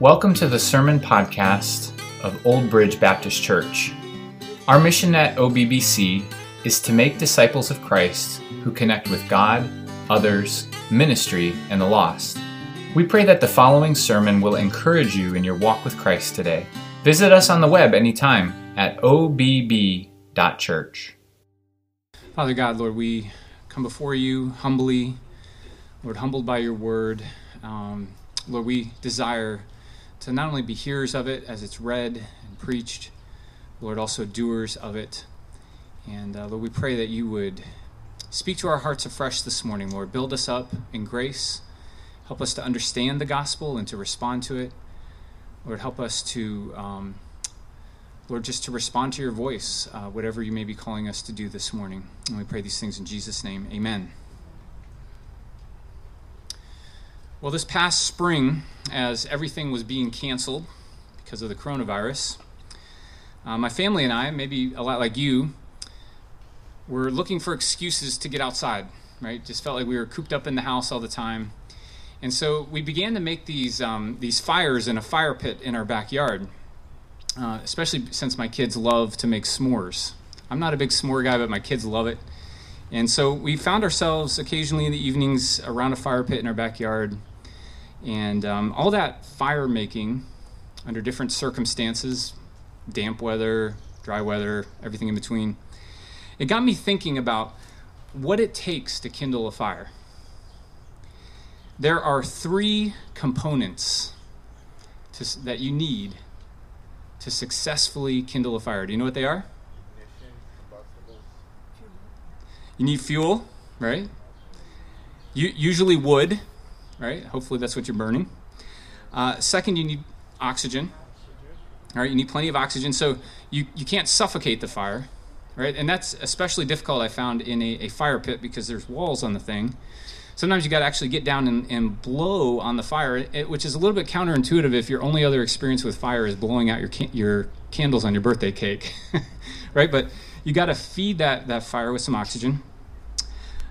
Welcome to the Sermon Podcast of Old Bridge Baptist Church. Our mission at OBBC is to make disciples of Christ who connect with God, others, ministry, and the lost. We pray that the following sermon will encourage you in your walk with Christ today. Visit us on the web anytime at obb.church. Father God, Lord, we come before you humbly, Lord, humbled by your word. Um, Lord, we desire to not only be hearers of it as it's read and preached, Lord, also doers of it. And uh, Lord, we pray that you would speak to our hearts afresh this morning, Lord. Build us up in grace. Help us to understand the gospel and to respond to it. Lord, help us to, um, Lord, just to respond to your voice, uh, whatever you may be calling us to do this morning. And we pray these things in Jesus' name. Amen. Well, this past spring, as everything was being canceled because of the coronavirus, uh, my family and I, maybe a lot like you, were looking for excuses to get outside, right? Just felt like we were cooped up in the house all the time. And so we began to make these, um, these fires in a fire pit in our backyard, uh, especially since my kids love to make s'mores. I'm not a big s'more guy, but my kids love it. And so we found ourselves occasionally in the evenings around a fire pit in our backyard and um, all that fire making under different circumstances damp weather, dry weather, everything in between it got me thinking about what it takes to kindle a fire. There are three components to, that you need to successfully kindle a fire. Do you know what they are? You need fuel, right? You, usually wood, right? Hopefully that's what you're burning. Uh, second, you need oxygen. All right, you need plenty of oxygen, so you, you can't suffocate the fire, right? And that's especially difficult, I found, in a, a fire pit because there's walls on the thing. Sometimes you got to actually get down and, and blow on the fire, it, which is a little bit counterintuitive if your only other experience with fire is blowing out your can- your candles on your birthday cake, right? But you got to feed that that fire with some oxygen.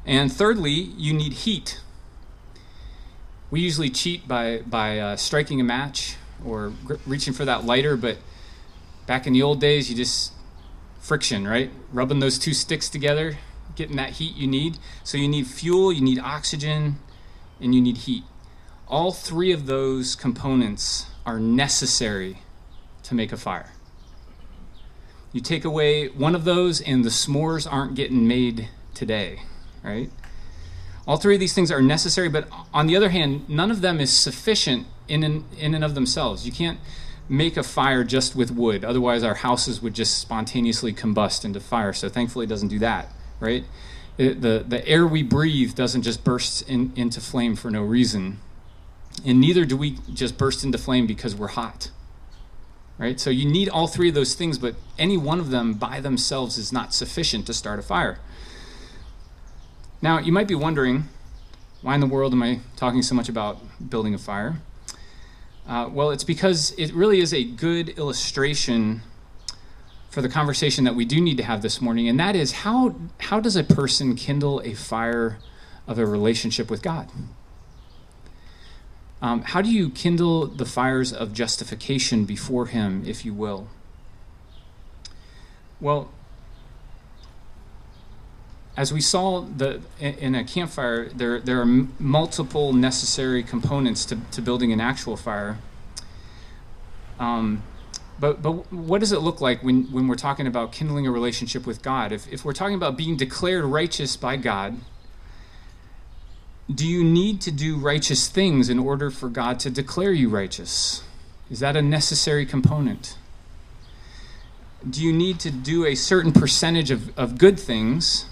And thirdly, you need heat we usually cheat by by uh, striking a match or gr- reaching for that lighter, but back in the old days, you just friction, right? Rubbing those two sticks together, getting that heat you need. So you need fuel, you need oxygen, and you need heat. All three of those components are necessary to make a fire. You take away one of those, and the s'mores aren't getting made today, right? All three of these things are necessary, but on the other hand, none of them is sufficient in and, in and of themselves. You can't make a fire just with wood, otherwise, our houses would just spontaneously combust into fire. So, thankfully, it doesn't do that, right? It, the, the air we breathe doesn't just burst in, into flame for no reason. And neither do we just burst into flame because we're hot. Right? So you need all three of those things, but any one of them by themselves is not sufficient to start a fire. Now, you might be wondering, why in the world am I talking so much about building a fire? Uh, well, it's because it really is a good illustration for the conversation that we do need to have this morning, and that is how, how does a person kindle a fire of a relationship with God? Um, how do you kindle the fires of justification before Him, if you will? Well, as we saw the, in a campfire, there, there are multiple necessary components to, to building an actual fire. Um, but, but what does it look like when, when we're talking about kindling a relationship with God? If, if we're talking about being declared righteous by God, do you need to do righteous things in order for God to declare you righteous? Is that a necessary component? Do you need to do a certain percentage of, of good things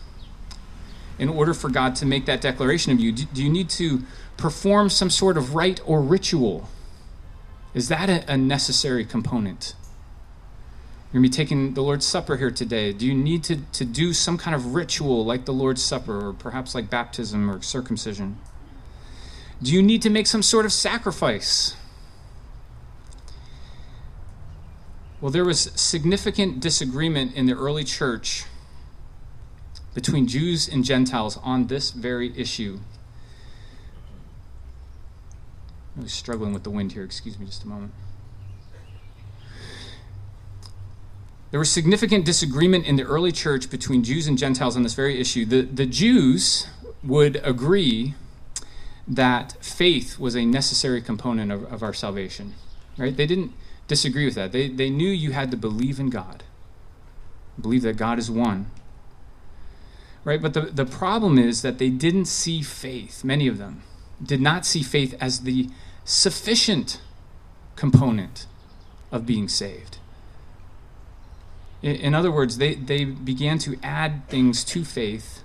in order for God to make that declaration of you? Do, do you need to perform some sort of rite or ritual? Is that a, a necessary component? You're going to be taking the Lord's Supper here today. Do you need to, to do some kind of ritual like the Lord's Supper or perhaps like baptism or circumcision? Do you need to make some sort of sacrifice? Well, there was significant disagreement in the early church between Jews and Gentiles on this very issue. I was struggling with the wind here. Excuse me just a moment. There was significant disagreement in the early church between Jews and Gentiles on this very issue. The, the Jews would agree that faith was a necessary component of, of our salvation. Right? They didn't disagree with that. They, they knew you had to believe in God, believe that God is one. Right? But the, the problem is that they didn't see faith, many of them did not see faith as the sufficient component of being saved. In other words, they, they began to add things to faith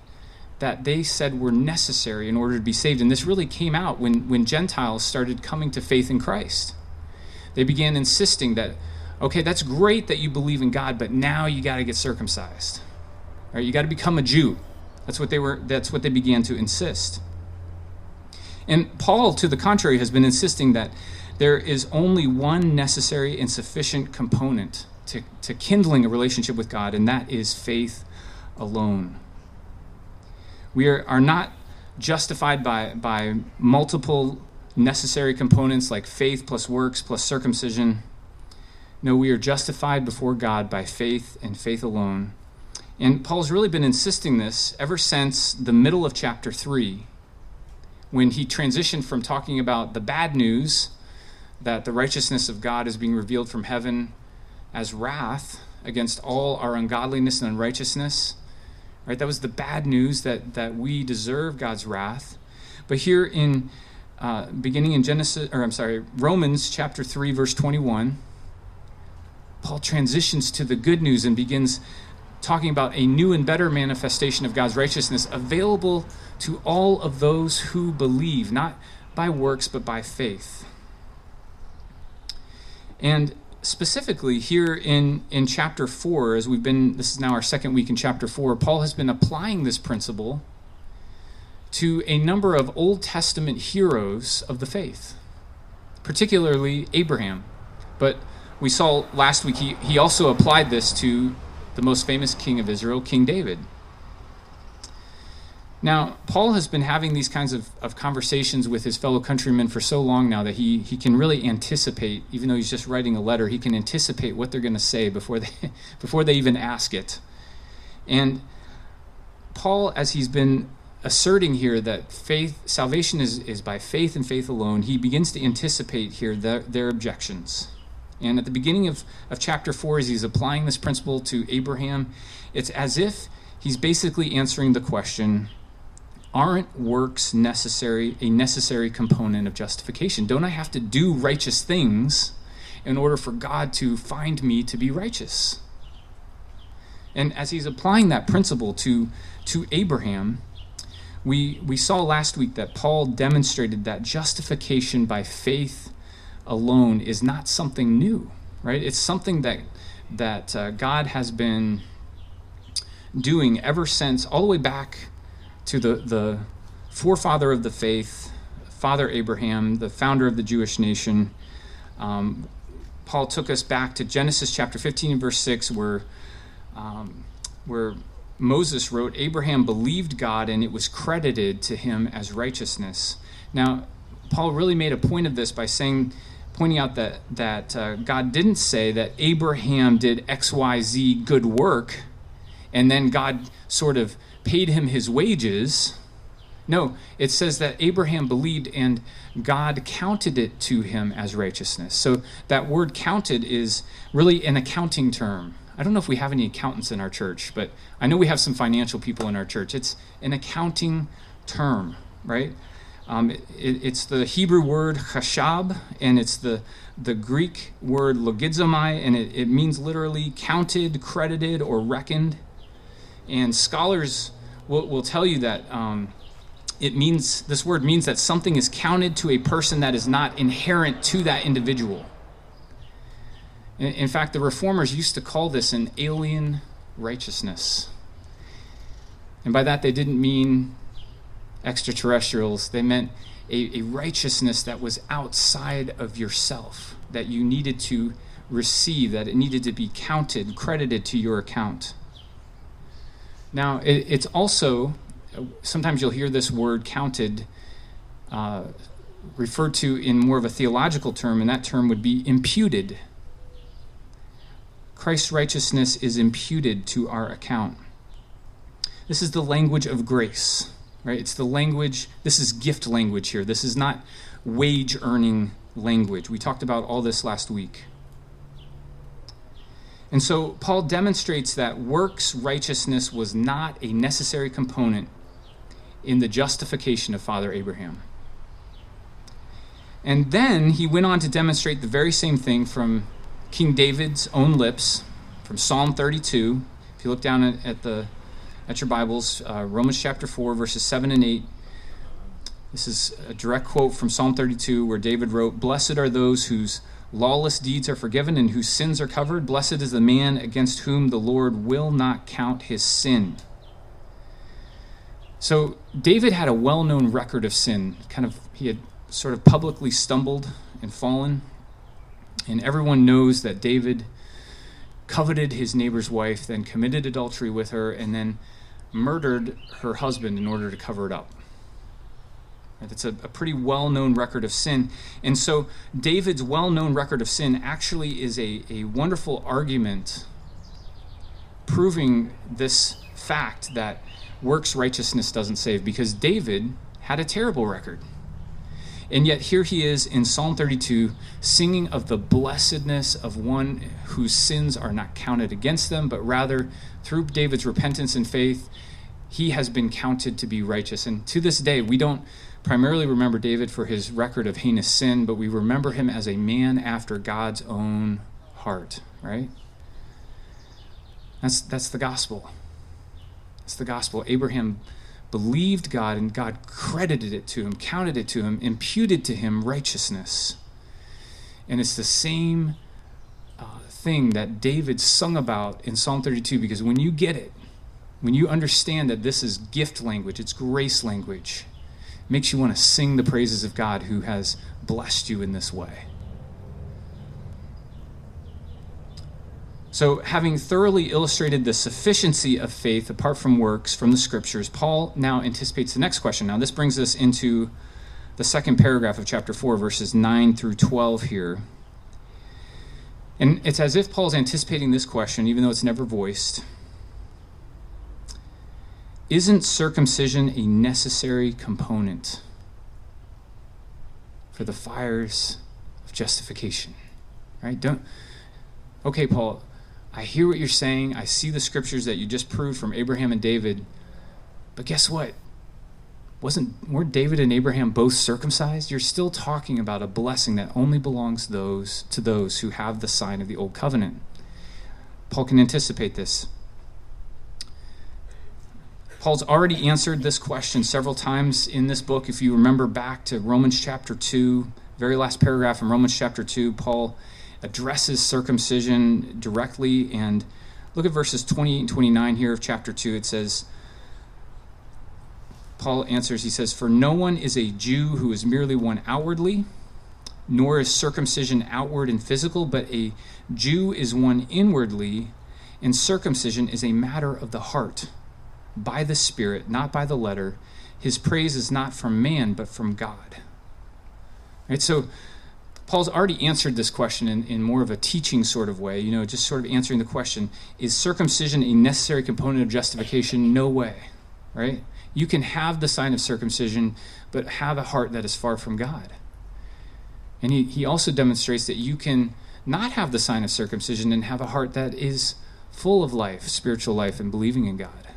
that they said were necessary in order to be saved. And this really came out when, when Gentiles started coming to faith in Christ. They began insisting that, okay, that's great that you believe in God, but now you got to get circumcised. Right? You got to become a Jew. That's what they were that's what they began to insist. And Paul, to the contrary, has been insisting that there is only one necessary and sufficient component to, to kindling a relationship with God, and that is faith alone. We are, are not justified by, by multiple necessary components like faith plus works plus circumcision. No, we are justified before God by faith and faith alone. And Paul's really been insisting this ever since the middle of chapter 3, when he transitioned from talking about the bad news that the righteousness of God is being revealed from heaven as wrath against all our ungodliness and unrighteousness. Right? That was the bad news that, that we deserve God's wrath. But here in uh, beginning in Genesis, or I'm sorry, Romans chapter 3, verse 21, Paul transitions to the good news and begins talking about a new and better manifestation of God's righteousness available to all of those who believe, not by works, but by faith. And specifically here in, in chapter 4, as we've been, this is now our second week in chapter 4, Paul has been applying this principle to a number of Old Testament heroes of the faith, particularly Abraham. But we saw last week he, he also applied this to the most famous king of Israel, King David. Now, Paul has been having these kinds of, of conversations with his fellow countrymen for so long now that he, he can really anticipate, even though he's just writing a letter, he can anticipate what they're going to say before they, before they even ask it. And Paul, as he's been asserting here that faith, salvation is, is by faith and faith alone, he begins to anticipate here their, their objections. And at the beginning of, of chapter 4, as he's applying this principle to Abraham, it's as if he's basically answering the question aren't works necessary a necessary component of justification? Don't i have to do righteous things in order for god to find me to be righteous? And as he's applying that principle to to abraham we we saw last week that paul demonstrated that justification by faith alone is not something new right it's something that that uh, god has been doing ever since all the way back to the, the forefather of the faith, Father Abraham, the founder of the Jewish nation. Um, Paul took us back to Genesis chapter 15 and verse 6, where, um, where Moses wrote, Abraham believed God and it was credited to him as righteousness. Now, Paul really made a point of this by saying, pointing out that, that uh, God didn't say that Abraham did XYZ good work and then God sort of paid him his wages. No, it says that Abraham believed and God counted it to him as righteousness. So that word counted is really an accounting term. I don't know if we have any accountants in our church, but I know we have some financial people in our church. It's an accounting term, right? Um, it, it's the Hebrew word chashab, and it's the, the Greek word logizomai, and it, it means literally counted, credited, or reckoned. And scholars will, will tell you that um, it means, this word means that something is counted to a person that is not inherent to that individual. In, in fact, the reformers used to call this an alien righteousness. And by that, they didn't mean extraterrestrials, they meant a, a righteousness that was outside of yourself, that you needed to receive, that it needed to be counted, credited to your account. Now, it, it's also, sometimes you'll hear this word counted uh, referred to in more of a theological term, and that term would be imputed. Christ's righteousness is imputed to our account. This is the language of grace, right? It's the language, this is gift language here. This is not wage earning language. We talked about all this last week. And so Paul demonstrates that works righteousness was not a necessary component in the justification of Father Abraham. And then he went on to demonstrate the very same thing from King David's own lips, from Psalm 32. If you look down at, at the at your Bibles, uh, Romans chapter 4, verses 7 and 8. This is a direct quote from Psalm 32 where David wrote, Blessed are those whose lawless deeds are forgiven and whose sins are covered. Blessed is the man against whom the Lord will not count his sin. So David had a well known record of sin. Kind of, he had sort of publicly stumbled and fallen. And everyone knows that David coveted his neighbor's wife, then committed adultery with her, and then murdered her husband in order to cover it up. That's a, a pretty well known record of sin. And so, David's well known record of sin actually is a, a wonderful argument proving this fact that works righteousness doesn't save, because David had a terrible record. And yet, here he is in Psalm 32 singing of the blessedness of one whose sins are not counted against them, but rather through David's repentance and faith, he has been counted to be righteous. And to this day, we don't primarily remember David for his record of heinous sin, but we remember him as a man after God's own heart, right? That's, that's the gospel. That's the gospel. Abraham believed God and God credited it to him, counted it to him, imputed to him righteousness. And it's the same uh, thing that David sung about in Psalm 32 because when you get it, when you understand that this is gift language, it's grace language, makes you want to sing the praises of God who has blessed you in this way. So, having thoroughly illustrated the sufficiency of faith apart from works from the scriptures, Paul now anticipates the next question. Now, this brings us into the second paragraph of chapter 4, verses 9 through 12 here. And it's as if Paul's anticipating this question, even though it's never voiced. Isn't circumcision a necessary component for the fires of justification? Right? Don't Okay, Paul, I hear what you're saying. I see the scriptures that you just proved from Abraham and David. But guess what? Wasn't weren't David and Abraham both circumcised? You're still talking about a blessing that only belongs those to those who have the sign of the old covenant. Paul can anticipate this. Paul's already answered this question several times in this book. If you remember back to Romans chapter 2, very last paragraph in Romans chapter 2, Paul addresses circumcision directly. And look at verses 28 and 29 here of chapter 2. It says, Paul answers, he says, For no one is a Jew who is merely one outwardly, nor is circumcision outward and physical, but a Jew is one inwardly, and circumcision is a matter of the heart by the Spirit, not by the letter. His praise is not from man, but from God. Right? So Paul's already answered this question in, in more of a teaching sort of way, you know, just sort of answering the question is circumcision a necessary component of justification? No way. Right? You can have the sign of circumcision, but have a heart that is far from God. And he, he also demonstrates that you can not have the sign of circumcision and have a heart that is full of life, spiritual life, and believing in God.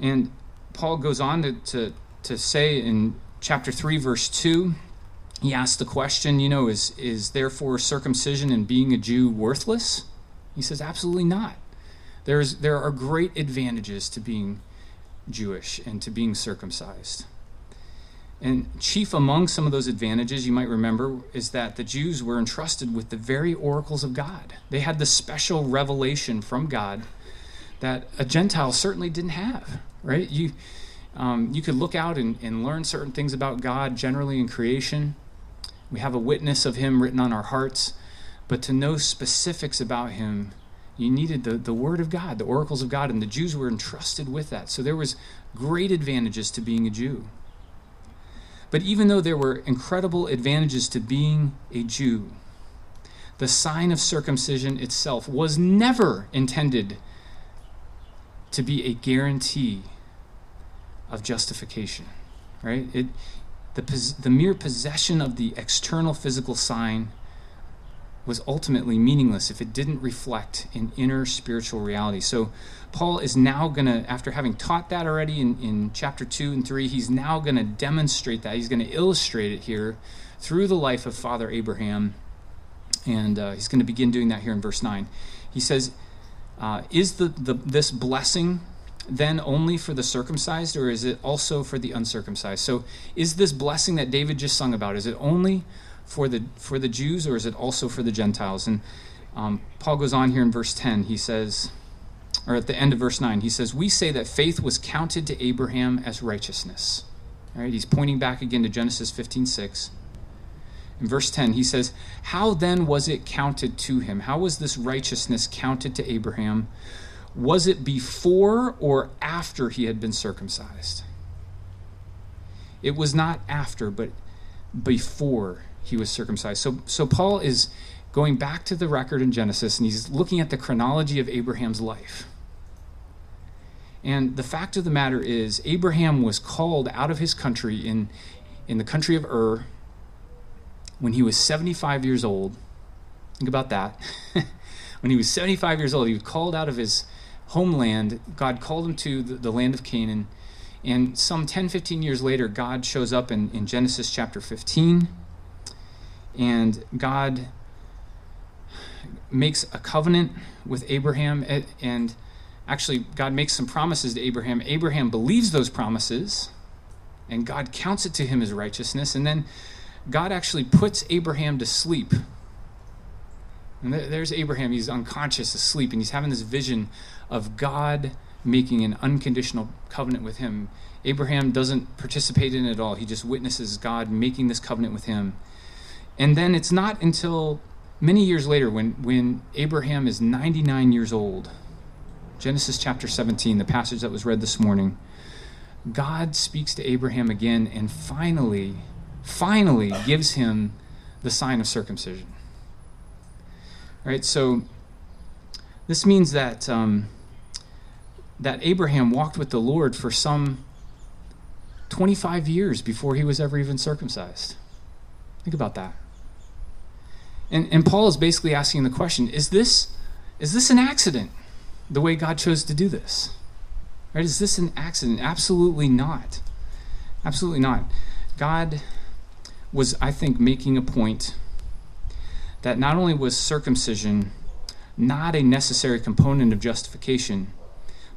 And Paul goes on to, to, to say in chapter 3, verse 2, he asks the question, you know, is, is therefore circumcision and being a Jew worthless? He says, absolutely not. There's, there are great advantages to being Jewish and to being circumcised. And chief among some of those advantages, you might remember, is that the Jews were entrusted with the very oracles of God. They had the special revelation from God that a Gentile certainly didn't have, right? You, um, you could look out and, and learn certain things about God generally in creation. We have a witness of Him written on our hearts, but to know specifics about Him You needed the, the Word of God, the oracles of God, and the Jews were entrusted with that. So there was great advantages to being a Jew. But even though there were incredible advantages to being a Jew, the sign of circumcision itself was never intended to be a guarantee of justification, right? It, the, the mere possession of the external physical sign was ultimately meaningless if it didn't reflect an inner spiritual reality. So, Paul is now going to, after having taught that already in, in chapter 2 and 3, he's now going to demonstrate that. He's going to illustrate it here through the life of Father Abraham. And uh, he's going to begin doing that here in verse 9. He says, uh, Is the, the, this blessing then only for the circumcised, or is it also for the uncircumcised? So, is this blessing that David just sung about, is it only for the for the Jews, or is it also for the Gentiles? And um, Paul goes on here in verse 10. He says, or at the end of verse 9, he says, We say that faith was counted to Abraham as righteousness. All right, he's pointing back again to Genesis 15 6. In verse 10, he says, How then was it counted to him? How was this righteousness counted to Abraham? Was it before or after he had been circumcised? It was not after, but before he was circumcised. So, so Paul is going back to the record in Genesis and he's looking at the chronology of Abraham's life. And the fact of the matter is, Abraham was called out of his country in, in the country of Ur when he was 75 years old. Think about that. when he was 75 years old, he was called out of his homeland. God called him to the, the land of Canaan. And some 10, 15 years later, God shows up in, in Genesis chapter 15 and God makes a covenant with Abraham, and actually, God makes some promises to Abraham. Abraham believes those promises, and God counts it to him as righteousness, and then God actually puts Abraham to sleep. And there's Abraham, he's unconscious, asleep, and he's having this vision of God making an unconditional covenant with him. Abraham doesn't participate in it at all, he just witnesses God making this covenant with him. And then it's not until many years later when, when Abraham is 99 years old, Genesis chapter 17, the passage that was read this morning, God speaks to Abraham again and finally, finally gives him the sign of circumcision. All right, so this means that um, that Abraham walked with the Lord for some 25 years before he was ever even circumcised. Think about that. And, and Paul is basically asking the question is this, is this an accident, the way God chose to do this? Right? Is this an accident? Absolutely not. Absolutely not. God was, I think, making a point that not only was circumcision not a necessary component of justification,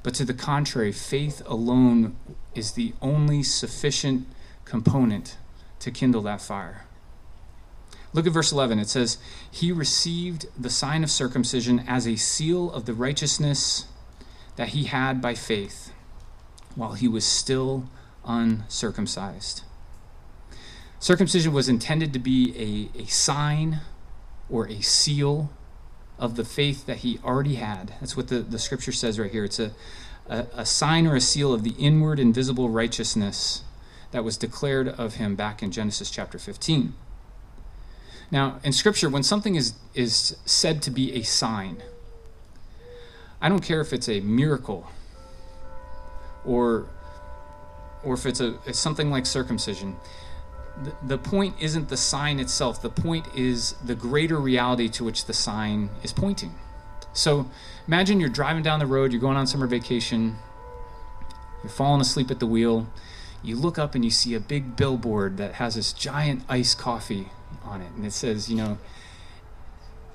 but to the contrary, faith alone is the only sufficient component to kindle that fire. Look at verse 11. It says, He received the sign of circumcision as a seal of the righteousness that he had by faith while he was still uncircumcised. Circumcision was intended to be a, a sign or a seal of the faith that he already had. That's what the, the scripture says right here. It's a, a, a sign or a seal of the inward invisible righteousness that was declared of him back in Genesis chapter 15. Now, in Scripture, when something is, is said to be a sign, I don't care if it's a miracle or, or if it's, a, it's something like circumcision. The, point isn't the sign itself, the point is the greater reality to which the sign is pointing. So imagine you're driving down the road, you're going on summer vacation, you're falling asleep at the wheel, you look up and you see a big billboard that has this giant iced coffee on it, and it says, you know,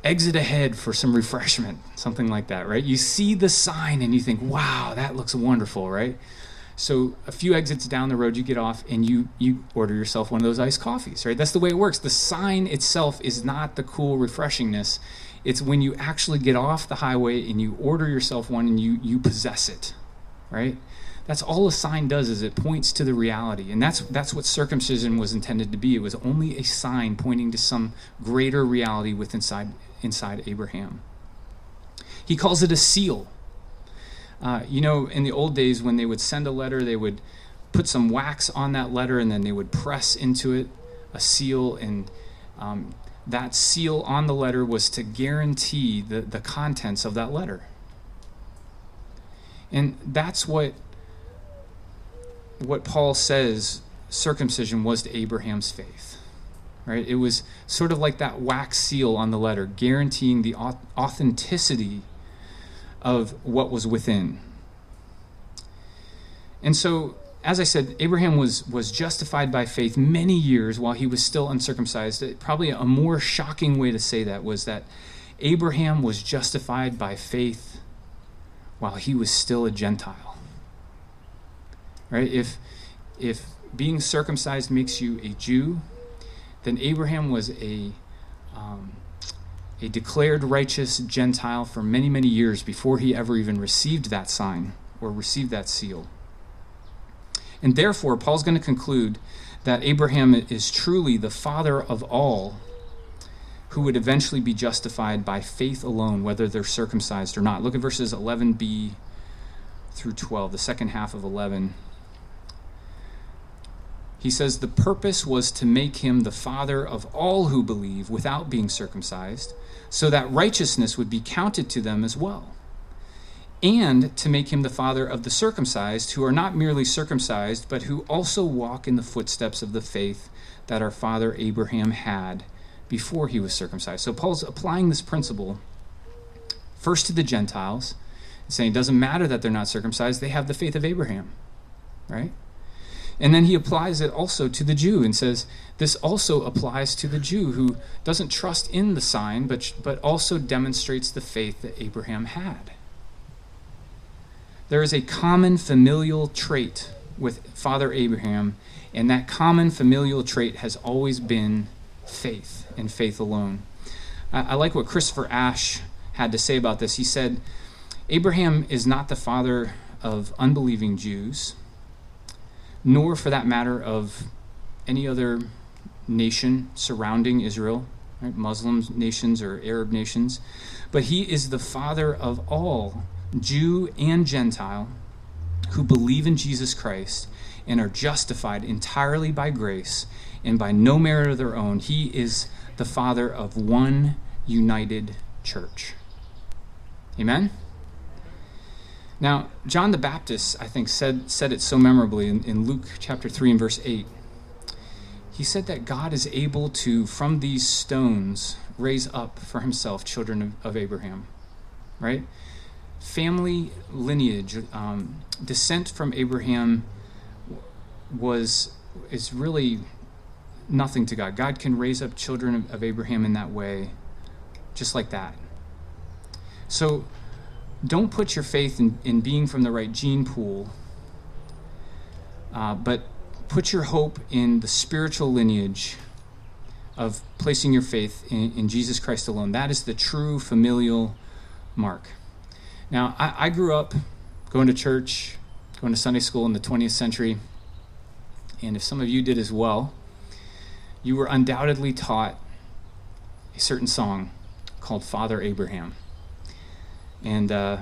exit ahead for some refreshment, something like that, right? You see the sign and you think, wow, that looks wonderful, right? So a few exits down the road, you get off and you you order yourself one of those iced coffees, right? That's the way it works. The sign itself is not the cool refreshingness. It's when you actually get off the highway and you order yourself one and you you possess it, right? That's all a sign does is it points to the reality. And that's that's what circumcision was intended to be. It was only a sign pointing to some greater reality within inside inside Abraham. He calls it a seal. Uh, you know, in the old days when they would send a letter, they would put some wax on that letter and then they would press into it a seal. And um, that seal on the letter was to guarantee the, the contents of that letter. And that's what what Paul says circumcision was to Abraham's faith. Right? It was sort of like that wax seal on the letter, guaranteeing the authenticity of what was within. And so, as I said, Abraham was, was justified by faith many years while he was still uncircumcised. Probably a more shocking way to say that was that Abraham was justified by faith while he was still a Gentile. Right? If, if being circumcised makes you a Jew, then Abraham was a, um, a declared righteous Gentile for many, many years before he ever even received that sign or received that seal. And therefore, Paul's going to conclude that Abraham is truly the father of all who would eventually be justified by faith alone, whether they're circumcised or not. Look at verses 11b through 12, the second half of 11. He says, The purpose was to make him the father of all who believe without being circumcised, so that righteousness would be counted to them as well. And to make him the father of the circumcised, who are not merely circumcised, but who also walk in the footsteps of the faith that our father Abraham had before he was circumcised. So Paul's applying this principle first to the Gentiles, saying it doesn't matter that they're not circumcised, they have the faith of Abraham, right? And then he applies it also to the Jew and says, this also applies to the Jew who doesn't trust in the sign, but, but also demonstrates the faith that Abraham had. There is a common familial trait with Father Abraham, and that common familial trait has always been faith and faith alone. I, I like what Christopher Ash had to say about this. He said, Abraham is not the father of unbelieving Jews nor for that matter of any other nation surrounding Israel, right? Muslim nations or Arab nations. But he is the father of all, Jew and Gentile, who believe in Jesus Christ and are justified entirely by grace and by no merit of their own. He is the father of one united church. Amen? Now, John the Baptist, I think, said, said it so memorably in, in Luke chapter 3 and verse 8. He said that God is able to, from these stones, raise up for himself children of, of Abraham. Right? Family lineage, um, descent from Abraham was is really nothing to God. God can raise up children of, of Abraham in that way, just like that. So don't put your faith in, in being from the right gene pool, uh, but put your hope in the spiritual lineage of placing your faith in, in, Jesus Christ alone. That is the true familial mark. Now, I, I grew up going to church, going to Sunday school in the 20th century, and if some of you did as well, you were undoubtedly taught a certain song called Father Abraham. And uh,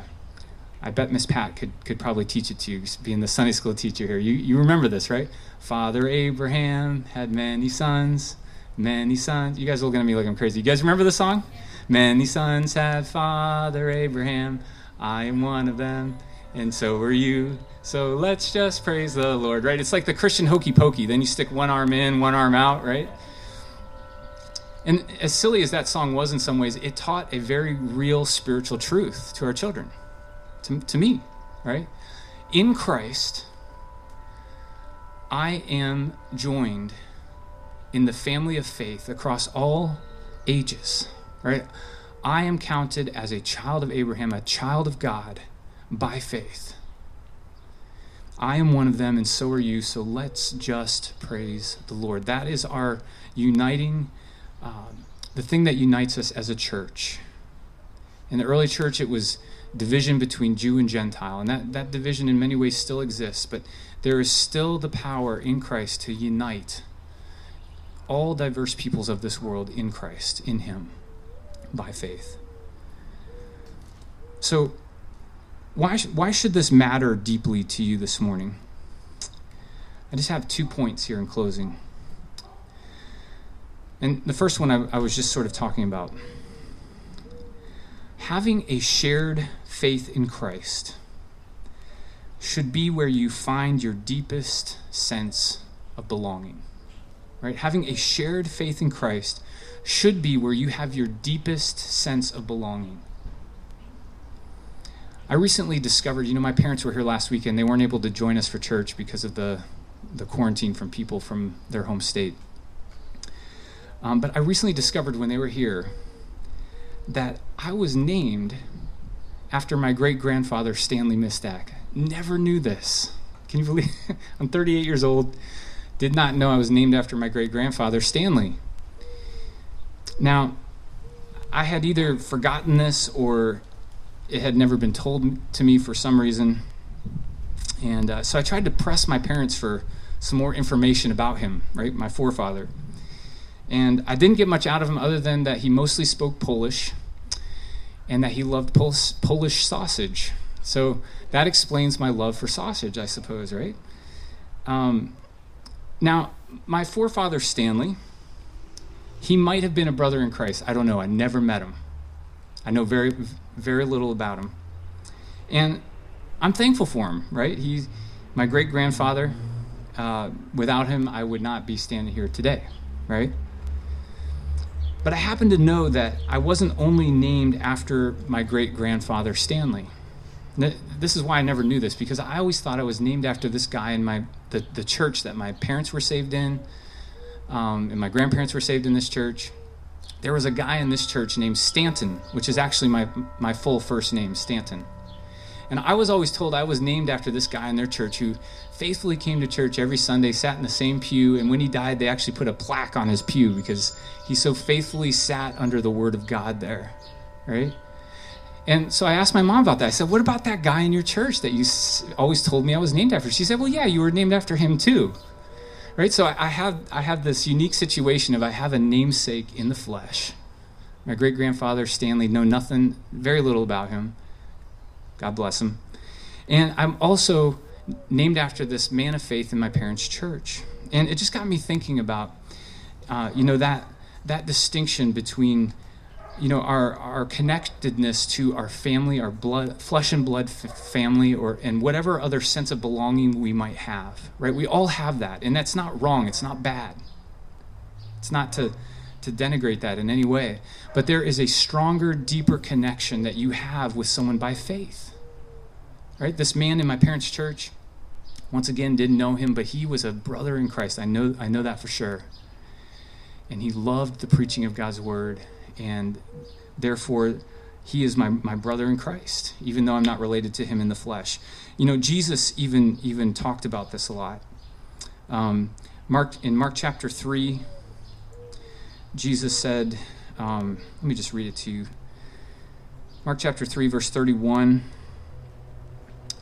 I bet Miss Pat could, could probably teach it to you, being the Sunday school teacher here. You, you remember this, right? Father Abraham had many sons, many sons. You guys are looking at me like I'm crazy. You guys remember the song? Many sons had Father Abraham. I am one of them, and so are you. So let's just praise the Lord, right? It's like the Christian hokey pokey. Then you stick one arm in, one arm out, right? And as silly as that song was in some ways, it taught a very real spiritual truth to our children, to, to me, right? In Christ, I am joined in the family of faith across all ages, right? I am counted as a child of Abraham, a child of God by faith. I am one of them, and so are you, so let's just praise the Lord. That is our uniting um, the thing that unites us as a church. In the early church, it was division between Jew and Gentile, and that, that division in many ways still exists, but there is still the power in Christ to unite all diverse peoples of this world in Christ, in Him, by faith. So, why, why should this matter deeply to you this morning? I just have two points here in closing. And the first one I, I was just sort of talking about having a shared faith in Christ should be where you find your deepest sense of belonging. Right? Having a shared faith in Christ should be where you have your deepest sense of belonging. I recently discovered, you know, my parents were here last weekend. They weren't able to join us for church because of the, the quarantine from people from their home state. Um, but I recently discovered when they were here that I was named after my great grandfather, Stanley Mistack. Never knew this. Can you believe? I'm 38 years old. Did not know I was named after my great grandfather, Stanley. Now, I had either forgotten this or it had never been told to me for some reason. And uh, so I tried to press my parents for some more information about him, right? My forefather. And I didn't get much out of him other than that he mostly spoke Polish and that he loved Pol- Polish sausage. So that explains my love for sausage, I suppose, right? Um, now, my forefather Stanley, he might have been a brother in Christ. I don't know. I never met him. I know very, very little about him. And I'm thankful for him, right? He's my great grandfather. Uh, without him, I would not be standing here today, right? But I happen to know that I wasn't only named after my great grandfather Stanley. This is why I never knew this because I always thought I was named after this guy in my the, the church that my parents were saved in, um, and my grandparents were saved in this church. There was a guy in this church named Stanton, which is actually my my full first name, Stanton. And I was always told I was named after this guy in their church who faithfully came to church every Sunday, sat in the same pew, and when he died, they actually put a plaque on his pew because he so faithfully sat under the Word of God there, right? And so I asked my mom about that. I said, What about that guy in your church that you always told me I was named after? She said, Well, yeah, you were named after him too. Right? So I have, I have this unique situation of I have a namesake in the flesh. My great grandfather, Stanley, know nothing, very little about him. God bless him. And I'm also named after this man of faith in my parents' church. And it just got me thinking about, uh, you know, that, that distinction between you know our our connectedness to our family our blood flesh and blood f- family or and whatever other sense of belonging we might have right we all have that and that's not wrong it's not bad it's not to to denigrate that in any way but there is a stronger deeper connection that you have with someone by faith right this man in my parents church once again didn't know him but he was a brother in Christ I know I know that for sure and he loved the preaching of God's word and therefore he is my, my brother in Christ, even though I'm not related to him in the flesh. You know, Jesus even even talked about this a lot. Um, Mark in Mark chapter three, Jesus said, um, let me just read it to you. Mark chapter three, verse thirty-one.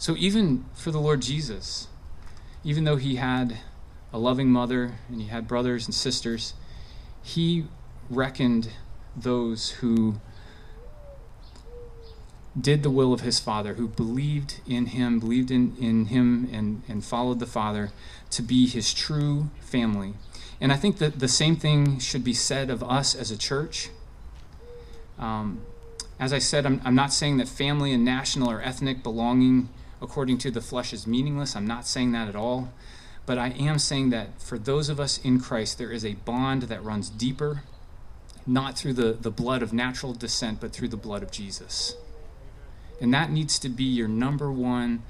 So even for the Lord Jesus, even though he had a loving mother and he had brothers and sisters, he reckoned those who did the will of his father, who believed in him, believed in, in him, and, and followed the father to be his true family. And I think that the same thing should be said of us as a church. Um, as I said, I'm, I'm not saying that family and national or ethnic belonging according to the flesh is meaningless. I'm not saying that at all. But I am saying that for those of us in Christ, there is a bond that runs deeper not through the, the blood of natural descent, but through the blood of Jesus. And that needs to be your number one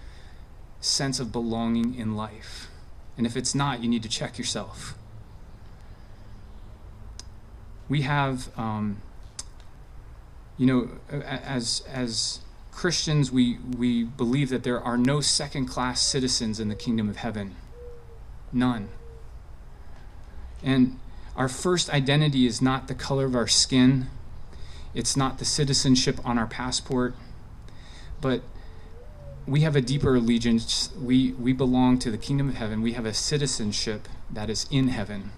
sense of belonging in life. And if it's not, you need to check yourself. We have, um, you know, as, as Christians, we, we believe that there are no second class citizens in the kingdom of heaven. None. And our first identity is not the color of our skin, it's not the citizenship on our passport, but we have a deeper allegiance. We, we belong to the kingdom of heaven. We have a citizenship that is in heaven.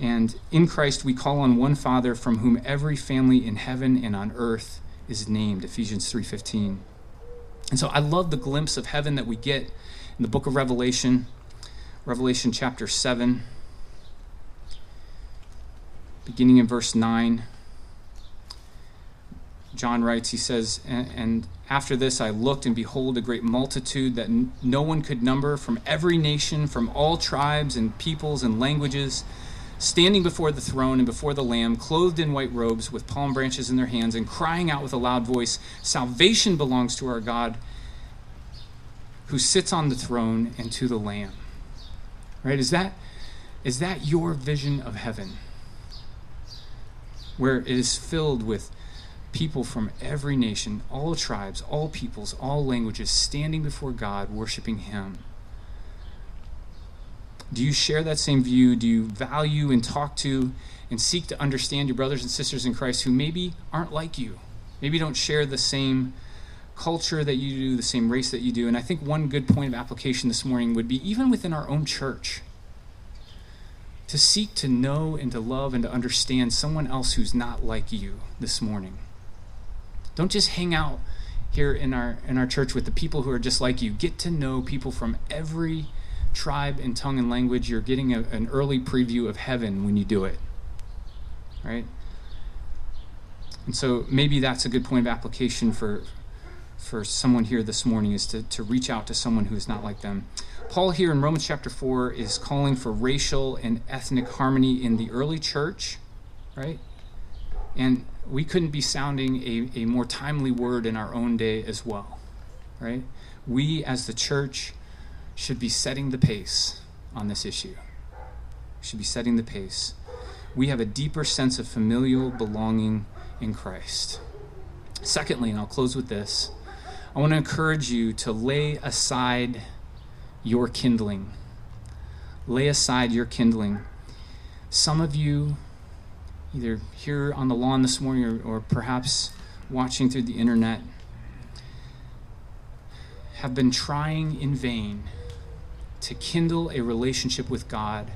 And in Christ, we call on one Father from whom every family in heaven and on earth is named, Ephesians 3.15. And so I love the glimpse of heaven that we get in the book of Revelation, Revelation chapter 7, beginning in verse 9. John writes, he says, and after this I looked, and behold, a great multitude that no one could number from every nation, from all tribes and peoples and languages, standing before the throne and before the Lamb, clothed in white robes, with palm branches in their hands, and crying out with a loud voice Salvation belongs to our God who sits on the throne and to the Lamb. Right? Is that, is that your vision of heaven? Where it is filled with people from every nation, all tribes, all peoples, all languages standing before God, worshiping Him. Do you share that same view? Do you value and talk to and seek to understand your brothers and sisters in Christ who maybe aren't like you? Maybe don't share the same culture that you do, the same race that you do. And I think one good point of application this morning would be even within our own church to seek to know and to love and to understand someone else who's not like you this morning. Don't just hang out here in our in our church with the people who are just like you. Get to know people from every tribe and tongue and language. You're getting a, an early preview of heaven when you do it. Right? And so maybe that's a good point of application for for someone here this morning is to, to reach out to someone who is not like them. Paul here in Romans chapter 4 is calling for racial and ethnic harmony in the early church, right? And we couldn't be sounding a, a more timely word in our own day as well, right? We as the church should be setting the pace on this issue. Should be setting the pace. We have a deeper sense of familial belonging in Christ. Secondly, and I'll close with this, I want to encourage you to lay aside your kindling. Lay aside your kindling. Some of you either here on the lawn this morning or, or perhaps watching through the internet, have been trying in vain to kindle a relationship with God,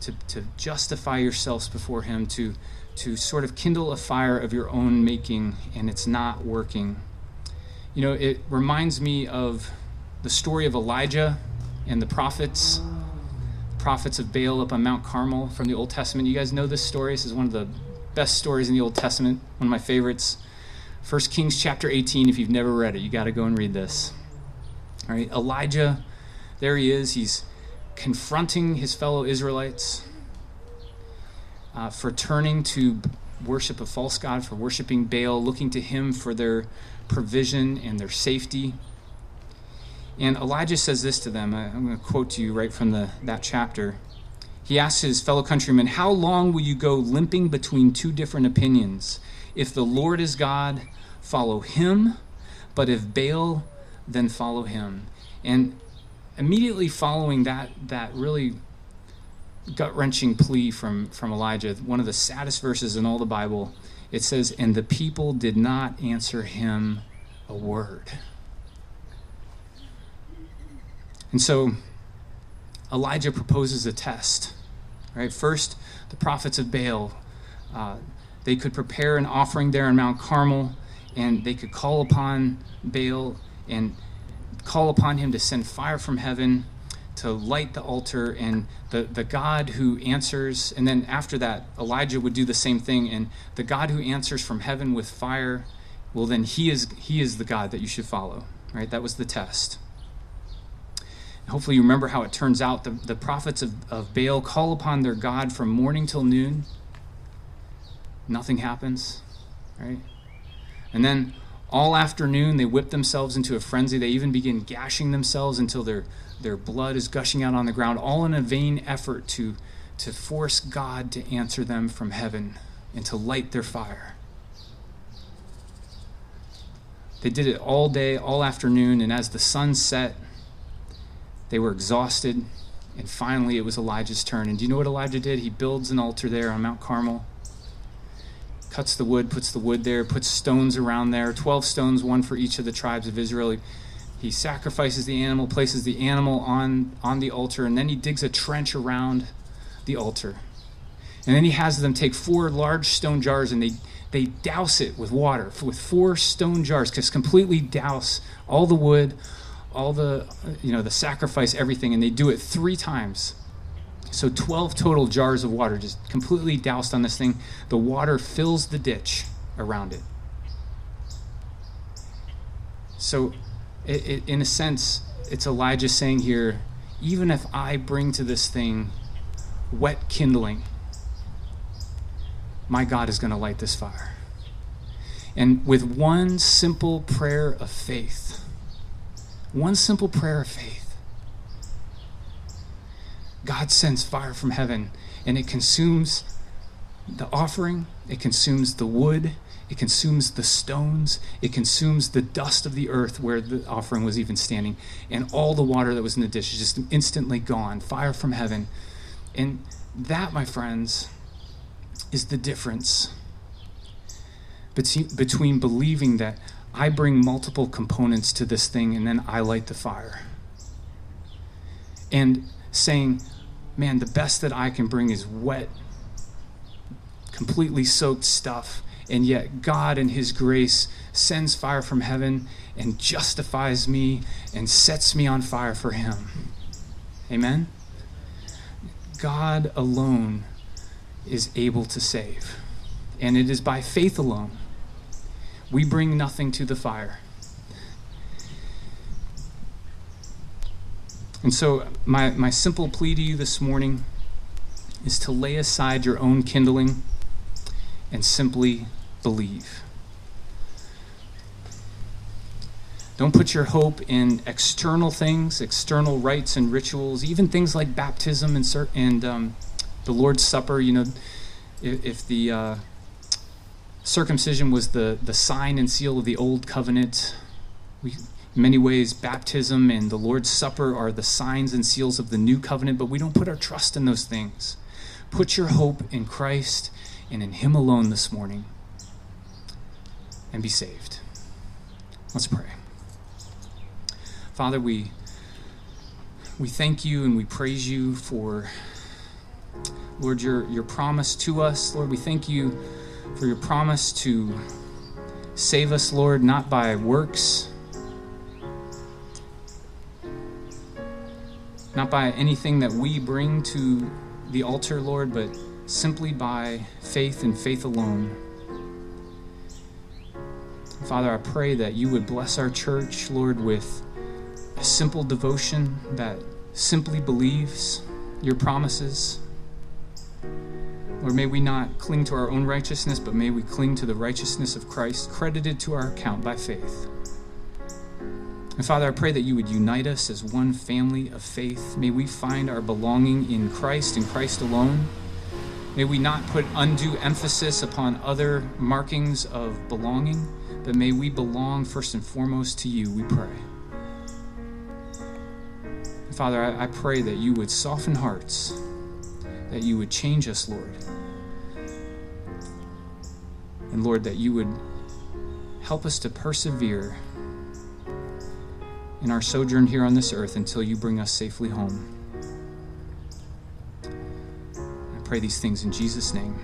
to, to justify yourselves before Him, to, to sort of kindle a fire of your own making, and it's not working. You know, it reminds me of the story of Elijah and the prophets prophets of Baal up on Mount Carmel from the Old Testament. You guys know this story. This is one of the best stories in the Old Testament, one of my favorites. 1 Kings chapter 18, if you've never read it, you got to go and read this. All right, Elijah, there he is. He's confronting his fellow Israelites uh, for turning to worship a false god, for worshiping Baal, looking to him for their provision and their safety. And Elijah says this to them. I'm going to quote to you right from the, that chapter. He asks his fellow countrymen, How long will you go limping between two different opinions? If the Lord is God, follow him, but if Baal, then follow him. And immediately following that, that really gut wrenching plea from, from Elijah, one of the saddest verses in all the Bible, it says, And the people did not answer him a word. And so Elijah proposes a test. Right? First, the prophets of Baal, uh, they could prepare an offering there in Mount Carmel, and they could call upon Baal and call upon him to send fire from heaven to light the altar and the, the God who answers, and then after that, Elijah would do the same thing, and the God who answers from heaven with fire, well then he is he is the God that you should follow. Right? That was the test. Hopefully, you remember how it turns out. The, the prophets of, of Baal call upon their God from morning till noon. Nothing happens, right? And then all afternoon, they whip themselves into a frenzy. They even begin gashing themselves until their, their blood is gushing out on the ground, all in a vain effort to, to force God to answer them from heaven and to light their fire. They did it all day, all afternoon, and as the sun set, they were exhausted. And finally, it was Elijah's turn. And do you know what Elijah did? He builds an altar there on Mount Carmel, cuts the wood, puts the wood there, puts stones around there 12 stones, one for each of the tribes of Israel. He, he sacrifices the animal, places the animal on, on the altar, and then he digs a trench around the altar. And then he has them take four large stone jars and they, they douse it with water, with four stone jars, just completely douse all the wood, all the, you know, the sacrifice, everything, and they do it three times. So 12 total jars of water just completely doused on this thing. The water fills the ditch around it. So, it, it, in a sense, it's Elijah saying here, even if I bring to this thing wet kindling, my God is going to light this fire. And with one simple prayer of faith, one simple prayer of faith, God sends fire from heaven and it consumes the offering, it consumes the wood, it consumes the stones, it consumes the dust of the earth where the offering was even standing, and all the water that was in the dish is just instantly gone. Fire from heaven. And that, my friends, is the difference between believing that I bring multiple components to this thing and then I light the fire. And saying, man, the best that I can bring is wet, completely soaked stuff. And yet, God, in His grace, sends fire from heaven and justifies me and sets me on fire for Him. Amen? God alone is able to save. And it is by faith alone. We bring nothing to the fire. And so, my, my simple plea to you this morning is to lay aside your own kindling and simply believe. Don't put your hope in external things, external rites and rituals, even things like baptism and, and um, the Lord's Supper, you know, if, if the uh, circumcision was the, the sign and seal of the old covenant, we, in many ways, baptism and the Lord's Supper are the signs and seals of the new covenant, but we don't put our trust in those things. Put your hope in Christ and in Him alone this morning and be saved. Let's pray. Father, we, we thank you and we praise you for Lord, your, your promise to us. Lord, we thank you for your promise to save us, Lord, not by works, not by anything that we bring to the altar, Lord, but simply by faith and faith alone. Father, I pray that you would bless our church, Lord, with a simple devotion that simply believes your promises. Lord, may we not cling to our own righteousness, but may we cling to the righteousness of Christ, credited to our account by faith. And Father, I pray that you would unite us as one family of faith. May we find our belonging in Christ and Christ alone. May we not put undue emphasis upon other markings of belonging, but may we belong first and foremost to you, we pray. Father, I, I pray that you would soften hearts that you would change us, Lord. And Lord, that you would help us to persevere in our sojourn here on this earth until you bring us safely home. I pray these things in Jesus' name.